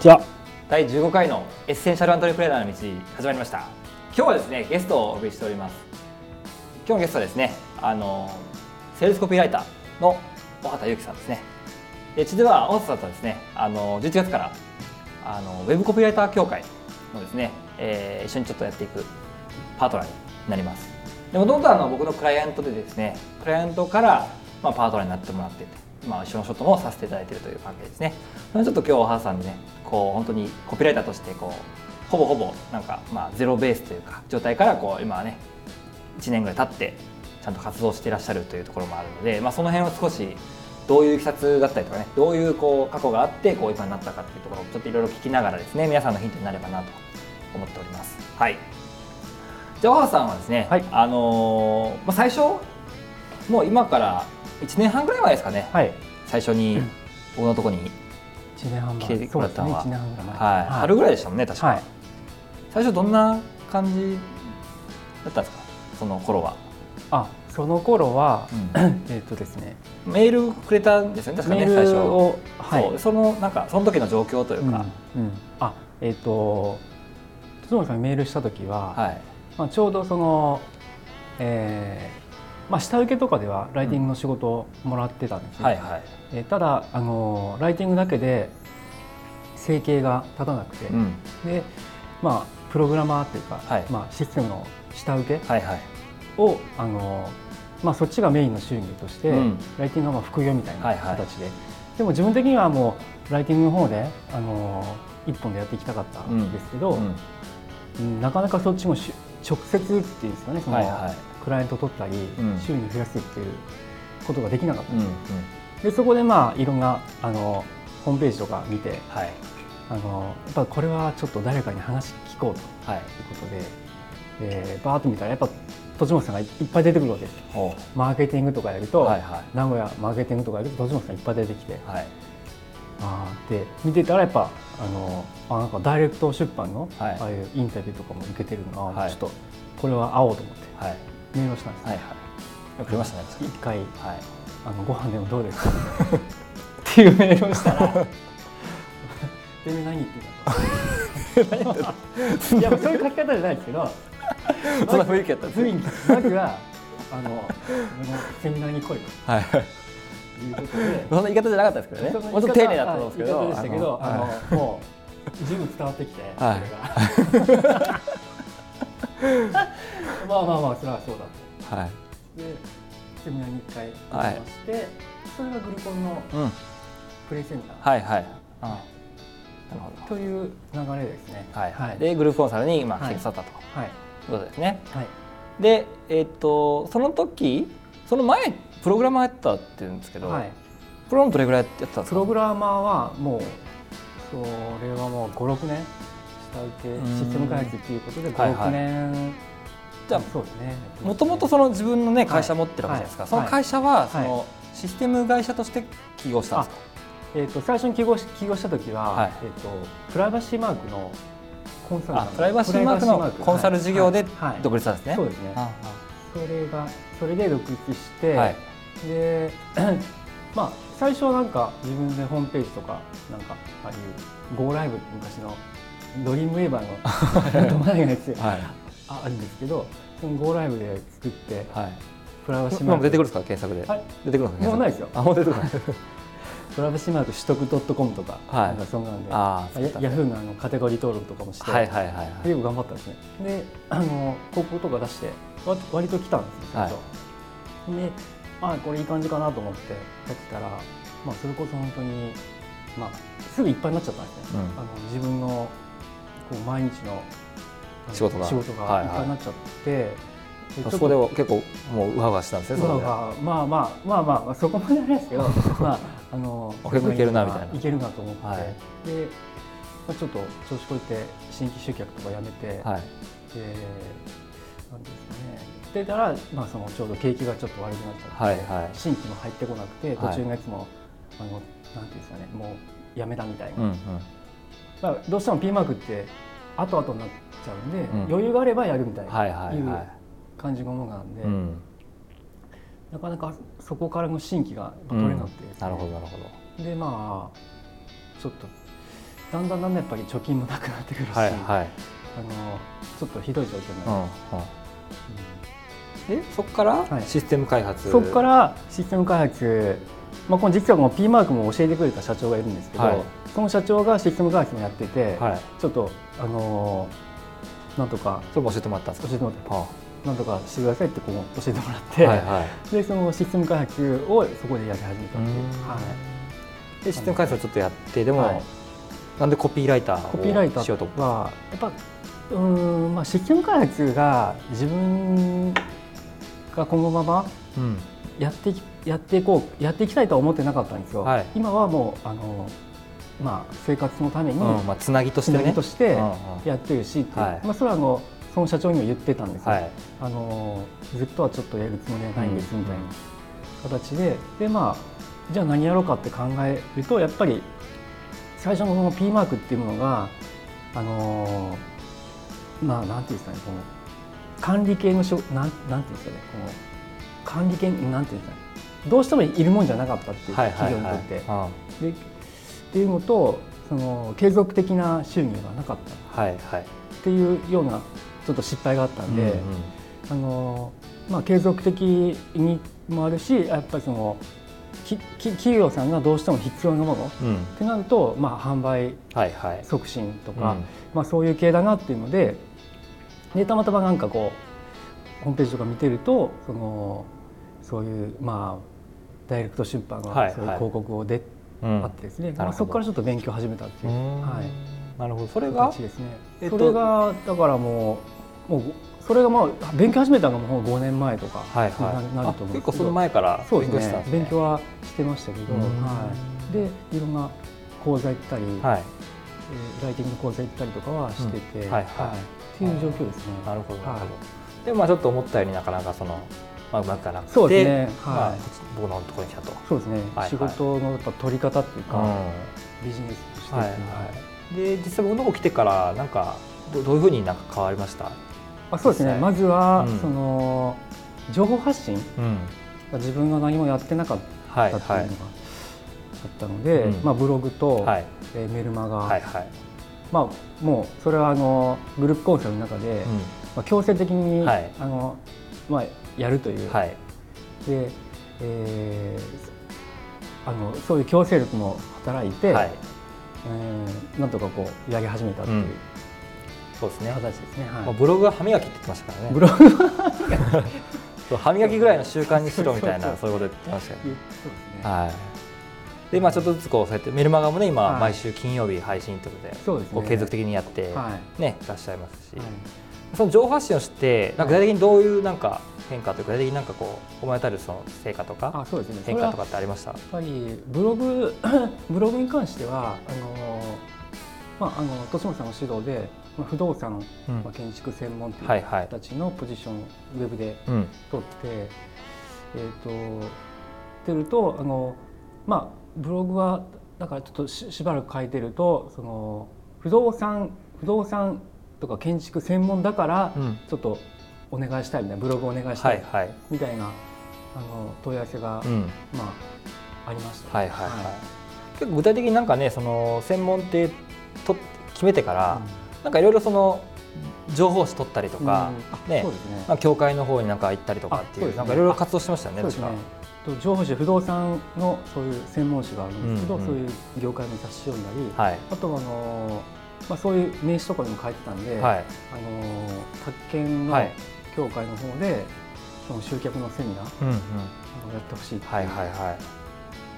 じゃ第15回のエッセンシャルアントレプレーナーの道始まりました。今日はですねゲストをお呼びしております。今日のゲストはですねあのセールスコピーライターの小畑裕樹さんですね。で実は小畑さんとはですね。あの11月からあのウェブコピーライター協会のですね、えー一緒にちょっとやっていくパートナーになります。でもともとあの僕のクライアントでですねクライアントから、まあ、パートナーになってもらってて、まあ、一緒のショットもさせていただいているという関係ですね。ちょっと今日小畑さんにねこう本当にコピーライターとしてこうほぼほぼなんかまあゼロベースというか状態からこう今はね1年ぐらい経ってちゃんと活動していらっしゃるというところもあるので、まあ、その辺を少しどういういきさつだったりとかねどういうこう過去があってこう今になったかっていうところをちょっといろいろ聞きながらですね皆さんのヒントになればなと思っております。はい。じゃあ小畑さんはですね、はい。あのーまあ、最初もう今から1年半ぐらい前ですかね、はい。最初に僕のところに、1年半前。来てくれたのは。そうですね。1年半ぐらい。前はい。春ぐらいでしたもんね確か、はい。最初どんな感じだったんですか？その頃は、あその頃は、う えっとですね。メールくれたんですよね確かメね最初。をはい。そのなんかその時の状況というか、うん。うん。あえっ、と戸森さんにメールした時は、はい。まあ、ちょうどその、えーまあ、下請けとかではライティングの仕事をもらってたんですね、はいはい、えーただあのライティングだけで生計が立たなくて、うん、でまあプログラマーっていうか、はい。まあ、システムの下請けはいはい。をあの、まあ、そっちがメインの収入として、うん。ライティングはまあ副業みたいなはいはい。形で、でも自分的にはもうライティングの方であの一本でやっていきたかったんですけど、うん。うんなかなかそっちもし直接っていうんですかねその、はいはいクライアント取ったり、うん。収入増やすっていうことができなかった、うんうん。でそこでまあいろんなあのホームページとか見てはい。あのやっぱこれはちょっと誰かに話聞こうと。はい。いうことで、えーバーッと見たらやっぱ戸本さんがいっぱい出てくるわけですほマーケティングとかやると、うはいはい。名古屋マーケティングとかやると戸本さんいっぱい出てきて。はい。あーで見てたらやっぱあのあなんかダイレクト出版の、はい。ああいうインタビューとかも受けてるのが、はい。ちょっとこれは会おうと思って。はいメールをしたんです、はいはい。くれましたね。一回にはい。あのご飯でもどうですか？っていうメールをしたら「で何言ってたと 」いやそういう書き方じゃないですけどそんな雰囲気やったんですあのセミナーに来いと。はいい。うことで。そんな言い方じゃなかったですけどね。もうちょっと丁寧だったと思うんですけどはい言い方でしたけどあの、はい。もう十分伝わってきて、はい。それが まあまあまあそれはそうだはい。とでセミナーに一回行きまして、それがグルコンのうん。プレイセンター、はいはい。あなるほという流れですね。どはい。はい。でグループコンサルにまあはい。来てくださったと。はい。いうことですね。はい。でえっとその時その前プログラマーやってたって言うんですけどはい。プログラムどれぐらいやってたんですか？プログラマーはもうそれはもう56年下請けうん。システム開発っていうことではいはい。56年。じゃあそうですね。もともとその自分のね会社持ってるわけじゃないですか、はい。その会社はいそのシステム会社として起業したんですか、えー、と最初に起業し起業した時は、はい。えー、とプライバシーマークのコンサルあプライバシーマークのコンサル事業ではい。はい。独立したんですね、そうですね。あそれがそれで独立して、はい。で まあ最初はなんか自分でホームページとかなんかああいう Go ライブって昔のドリームウェーバーのなんともないやつ。はい。ああるんですけどその Go ライブで作ってはい。プライバシー今マーク。も出てくるんですか？検索で、はい。出てくるんですか？もうないですよ。あもう出てくる プライバシーマーク取得 .com とか、はい。なんかそんなんで。ああヤヤフーのあのカテゴリー登録とかもして、はいはいはいはい。結構頑張ったんですね。であの広告とか出してわ割と来たんですよ最初、であこれいい感じかなと思ってやってたら、まあ、それこそ本当に、まあ、すぐいっぱいになっちゃったんですね、うん。あの自分のこう毎日の仕事が。仕事はいはい。がいっぱいになっちゃって、でちょっとそこで結構もううわうわしたんですねそこでまあまあまあまあそこまであれですけど まああのあ結構いけるなみたいな。いけるなと思って、はい。で、まあ、ちょっと調子こいて新規集客とかやめて、はい。でなんですかね。でたら、まあ、そのちょうど景気がちょっと悪くなっちゃって、はいはい。新規も入ってこなくて途はい。中のやつも、あのなんていうんですかねもうやめたみたいな、うんうんまあ、どうしても P マークって後々になっちゃうんで、うん。余裕があればやるみたいな、はいはいい。うは感じのものなんで、いうんなかなかそこからの新規が取れなくて。ですね、なるほどなるほど。でまあちょっとだんだんだんだんやっぱり貯金もなくなってくるし、はいはい。あのちょっとひどい状況になうんる、うん、でそこからはい。システム開発、そこからシステム開発、まあ、この実はこの P マークも教えてくれた社長がいるんですけど、はいその社長がシステム開発もやってて、はいちょっとあのーなんとかそれも教えてもらったんですか？教えてもらってはなんとかしてくださいってこう教えてもらっあて、はいはい。でそのシステム開発をそこでやり始めたっていう、はでシステム開発をちょっとやってでも、はい。なんでコピーライターい、コピーライタをしようと？ーはやっぱうーん、まあ、システム開発が自分がこのままうん。やっていきやっていこうやっていきたいとは思ってなかったんですよ。はい。今はもうあの、まあ、生活のためにうんまあ、つなぎとしてね。ぎとしてやってるしってまあ、それはあのその社長にも言ってたんですよ、はい。あのずっとはちょっとやるつもりはないんですうんみたいな形で。でまあじゃあ何やろうかって考えるとやっぱり最初のこの P マークっていうものがあのまあなんていうんですかねこの管理系のしょなんなんていうんですかねこの管理系なんていうんですかねどうしてもいるもんじゃなかったっていうはいはい企業にとって。はいでっていうのとその継続的な収入がなかった。はいはい。っていうようなちょっと失敗があったんで、うんうん。あのまあ、継続的にもあるしやっぱりその企業さんがどうしても必要なものっうん。てなると、まあ、販売はいはい。促進とか、うん。まあ、そういう系だなっていうのででたまたまなんかこうホームページとか見てるとそのそういうまあダイレクト出版がはい。そういう広告をで、うん。あってですね、なるほど。まあ、そこからちょっと勉強を始めたっていう。うん。はいなるほど。それが？形ですね。えっとそれがだからもうもうそれがまあ勉強始めたのがもう5年前とかはいはい。あななると思うんですけど。結構その前から勉強してたねね。勉強はしてましたけど、うん。はい、でいろんな講座行ったり、はい。えーライティング講座行ったりとかはしてて、うんはい。はい。っていう状況ですね。なるほどなるほど、はい。でまあちょっと思ったよりなかなかその、まあ、うまくなくてそうですねまあはい。僕のところに来たと、そうですね、はい仕事のやっぱ取り方っていうか、ビジネスとしては。いで実際僕のとこ来てからなんかどどういうふうになんか変わりました、あそうですね。まずは、うん。その情報発信。うん、自分が何もやってなかったはいはいっていうのがあったので、うん。まあ、ブログと、はい。えーメルマガ、はいはい、まあ、もうそれはあのグループコンサルの中で、まあ、強制的に、はい。あのまあ、やるという、うん、はい。でえーあのそういう強制力も働いて、はい。えーなんとかこうやり始めたっていううん。そうですね、形ですね。はい。まあ、ブログは歯磨きって言ってましたからね。ブログは歯磨き。ぐらいの習慣にしろみたいなそういうこと言ってましたよね。はい。でまあちょっとずつこうそうやってメルマガもね今、はい。毎週金曜日配信ということでそうですね。こう継続的にやって、はい。ねいらっしゃいますし、はい。その情報発信をしてなんか具体的にどういうなんか変化というか具体的になんかこう思い当たるその成果とかあそうですね。変化とかってありました？やっぱりブログ ブログに関してはあのまああの利本さんの指導でまあ不動産、うん。まあ、建築専門というはいはい形のポジションをウェブでうん。取って、えっ、とってるとあのまあブログはだからちょっとししばらく書いてるとその不動産不動産とか建築専門だからうん。ちょっとお願いしたいみたいなブログお願いしたはいいはい。みたいな、あの問い合わせが、うん。まあありました。はいはいはい、結構具体的になんかねその専門ってと決めてから、なんかいろいろその情報誌取ったりとうん。か、うんねね。まあ、教会の方になんか行ったりとかっていうね。なんかいろいろ活動してましたよね情報誌不動産のそういう専門誌があるんですけど、うんうん。そういう業界の雑誌読んだり、はい。あとはあのまあそういう名刺とかにも書いてたんで、はい。あの宅建のはい協会の方でその集客のセミナーうんうん。あのやってほしいっていう。はいはいはい。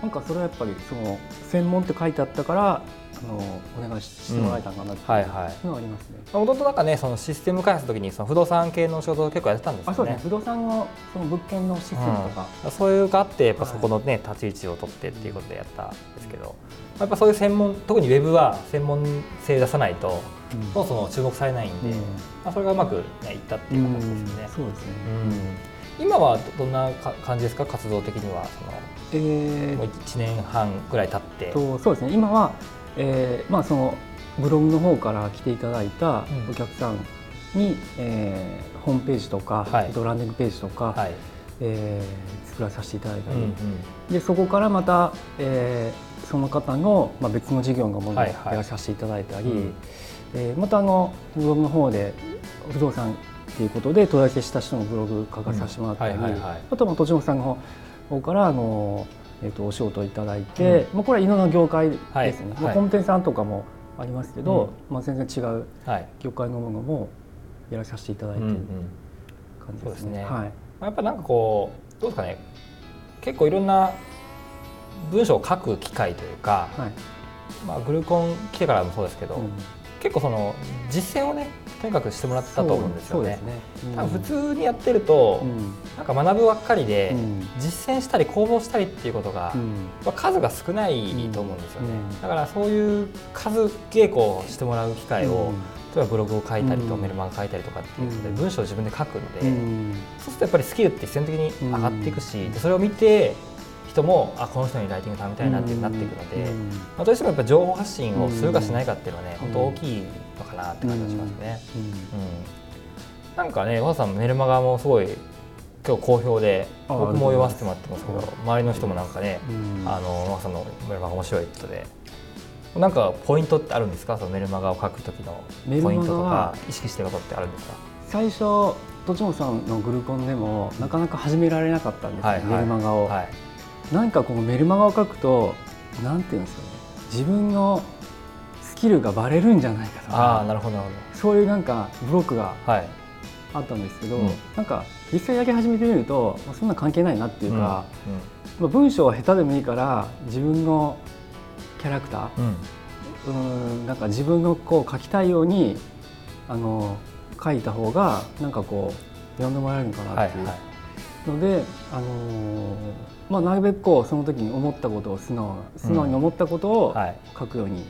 なんかそれはやっぱりその専門って書いてあったからあのお願いしてもらえたんかなっていうのはありますね。もともとなんかねそのシステム開発の時にその不動産系の仕事を結構やってたんですよね。あそうですね。不動産のその物件のシステムとか、うん。そういうがあってやっぱはいそこのね、立ち位置を取ってっていうことでやったんですけど。やっぱそういう専門特にウェブは専門性出さないとそもそも注目されないんで、うん。まあ、それがうまく、ね、いったっていう形ですね。そうですね。うん。今はどんなか感じですか活動的にはそのえもう1年半ぐらい経って。とそうですね。今は、えーまあ、そのブログの方から来ていただいたうん。お客さんに、えーホームページとか、はい。えっとランディングページとか、はい。えー作らさせていただいたり、うんうん。でそこからまた、えーその方の、まあ、別の事業のものをやらさせていただいたり、はいはい、えー、またあのブログの方で不動産っていうことで問い合わせした人のブログ書かさせてもらったり、あとは栃本さんの方からあの、えーと、お仕事をいただいて、うん、まあ、これは犬の業界ですね、はい、まあ、コンテンツさんとかもありますけど、うん、まあ、全然違う業界のものもやらさせていただいてる感じですね。はい、やっぱなんかこうどうですかね。結構いろんな文章を書く機会というか、はい、まあ、グルコン来てからもそうですけど、うん、結構その実践をねとにかくしてもらったと思うんですよね。ね。うん、普通にやってると、うん、なんか学ぶばっかりで、実践したり行動したりっていうことが、まあ、数が少ないと思うんですよね。だからそういう数稽古をしてもらう機会を、例えばブログを書いたりとメルマガ書いたりとかっていうことで文章を自分で書くので、そうするとやっぱりスキルって必然的に上がっていくし、それを見て人もあこの人にライティング頼みたいなってなっていくので、まあ、どうしてもやっぱ情報発信をするかしないかっていうのはね、本当大きいのかなって感じがしますね。うん。なんかね和田さんメルマガもすごい今日好評で僕も読ませてもらってますけど周りの人もなんかね、あのさんのメルマガ面白いってことで。なんかポイントってあるんですか？そのメルマガを書く時のポイントとか意識してることってあるんですか？最初とちもさんのグルコンでもなかなか始められなかったんですよ、はいはい、メルマガを、はい、なんかこのメルマガを書くとなんていうんですかね自分のスキルがバレるんじゃないかとかあなるほどなるほど。そういうなんかブロックがあったんですけど、はいうん、なんか実際だけ始めてみると、まあ、そんな関係ないなっていうか、うんうん、まあ、文章は下手でもいいから自分のキャラクター、うん、うんなんか自分のこう書きたいようにあの書いた方がなんかこう読んでもらえるのかなっていうので、はいはい、あのーまあ、なるべくこうその時に思ったことを素直素直に思ったことを書くように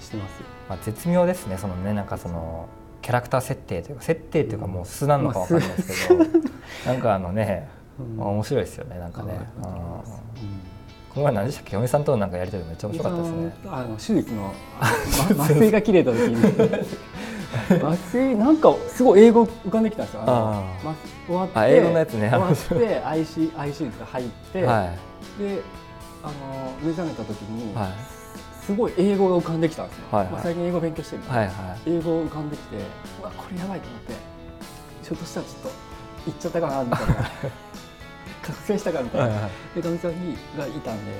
してます、まあ、絶妙ですねそのねなんかそのキャラクター設定というか設定というかもう素なのかわかんないですけど、なんかあのね、まあ、面白いですよねなんかね。この前何でしたっけ？嫁さんとのなんかやり取りめっちゃ面白かったですね。あの手術の 麻酔が切れた時に 麻酔なんかすごい英語浮かんできたんですよ。あま、終わってあ英語のやつね。終わって IC IC が入って、はい、であの目覚めた時に、はい、すごい英語が浮かんできたんですよ。はいはい、まあ最近英語勉強してるんで、はいはい、英語浮かんできて、うわこれやばいと思って、ひょっとしたらちょっと行っちゃったかなみたいな。覚醒したかみたいな、はいはい、でかみさんにがいたんで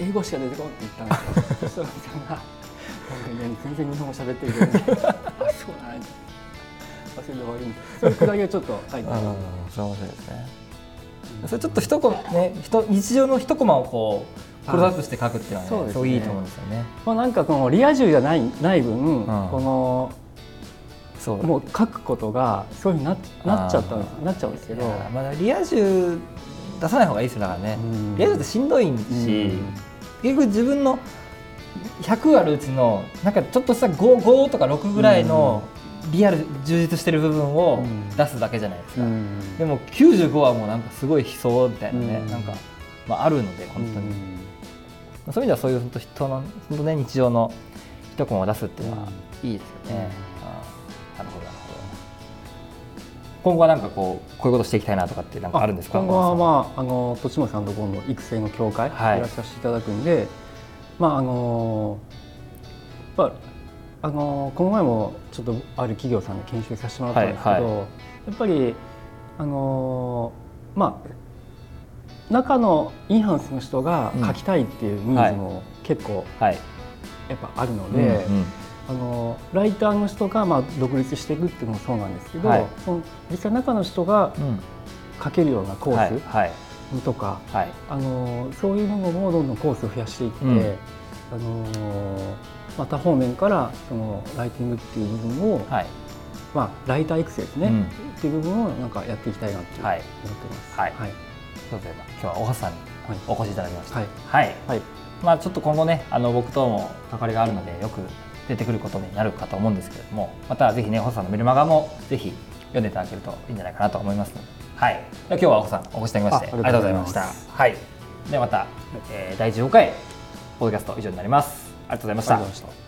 英語しか出てこんって言ったんですよ。そしたらさんが全然日本語喋ってるけど、そうなん忘れて終わりみたいなそういうくだりをちょっと書いて。あるそれ面白いですね、それちょっと一コマね日常の一コマをこうクローズアップして書くっていうのはねそうね。いいと思うんですよね、まあ、なんかこのリア充じゃないない分、うん、このそう。もう書くことがそういうふうにななっちゃったなっちゃうんですけど。まだリア充出さない方がいいですよだからね、リア充ってしんどいし、結局自分の100あるうちのなんかちょっとした 5, 5とか6ぐらいのリアル充実してる部分を出すだけじゃないですか、でも95はもうなんかすごい悲壮みたいなね、なんか、まあ、あるので本当に、そういう意味ではそういう本当人の本当ね日常の一コマを出すっていうのはいいですよね、なるほどなるほど。今後はなんかこうこういうことしていきたいなとかってなんかあるんですか？今後はまああの栃本さんと今度育成の協会やらさせていただくんで、はいまああのまああのこの前もちょっとある企業さんで研修させてもらったんですけど、はいはい、やっぱりあのまあ中のインハウスの人が書きたいっていうニーズも結構やっぱあるので、うんうん、あのライターの人がまあ独立していくっていうのもそうなんですけど、はい、その実際中の人が書けるようなコース、はいとか、はい、あのそういうものもどんどんコースを増やしていって、うん、あのまた方面からそのライティングっていう部分を、はい、まあ、ライター育成ですね、うん、っていう部分をなんかやっていきたいなって思ってます。はい、はい、そうで今日は大橋さんにお越しいただきました。はい、はい。はい。まあ、ちょっと今後ねあの僕とも関わりがあるのでよく出てくることになるかと思うんですけれどもまたぜひね大橋さんのメルマガもぜひ読んでいただけるといいんじゃないかなと思いますので。はい。今日はおさんお越しいただきましてありがとうございました。はい。ではまた、えー、第15回ポッドキャスト以上になります。ありがとうございました。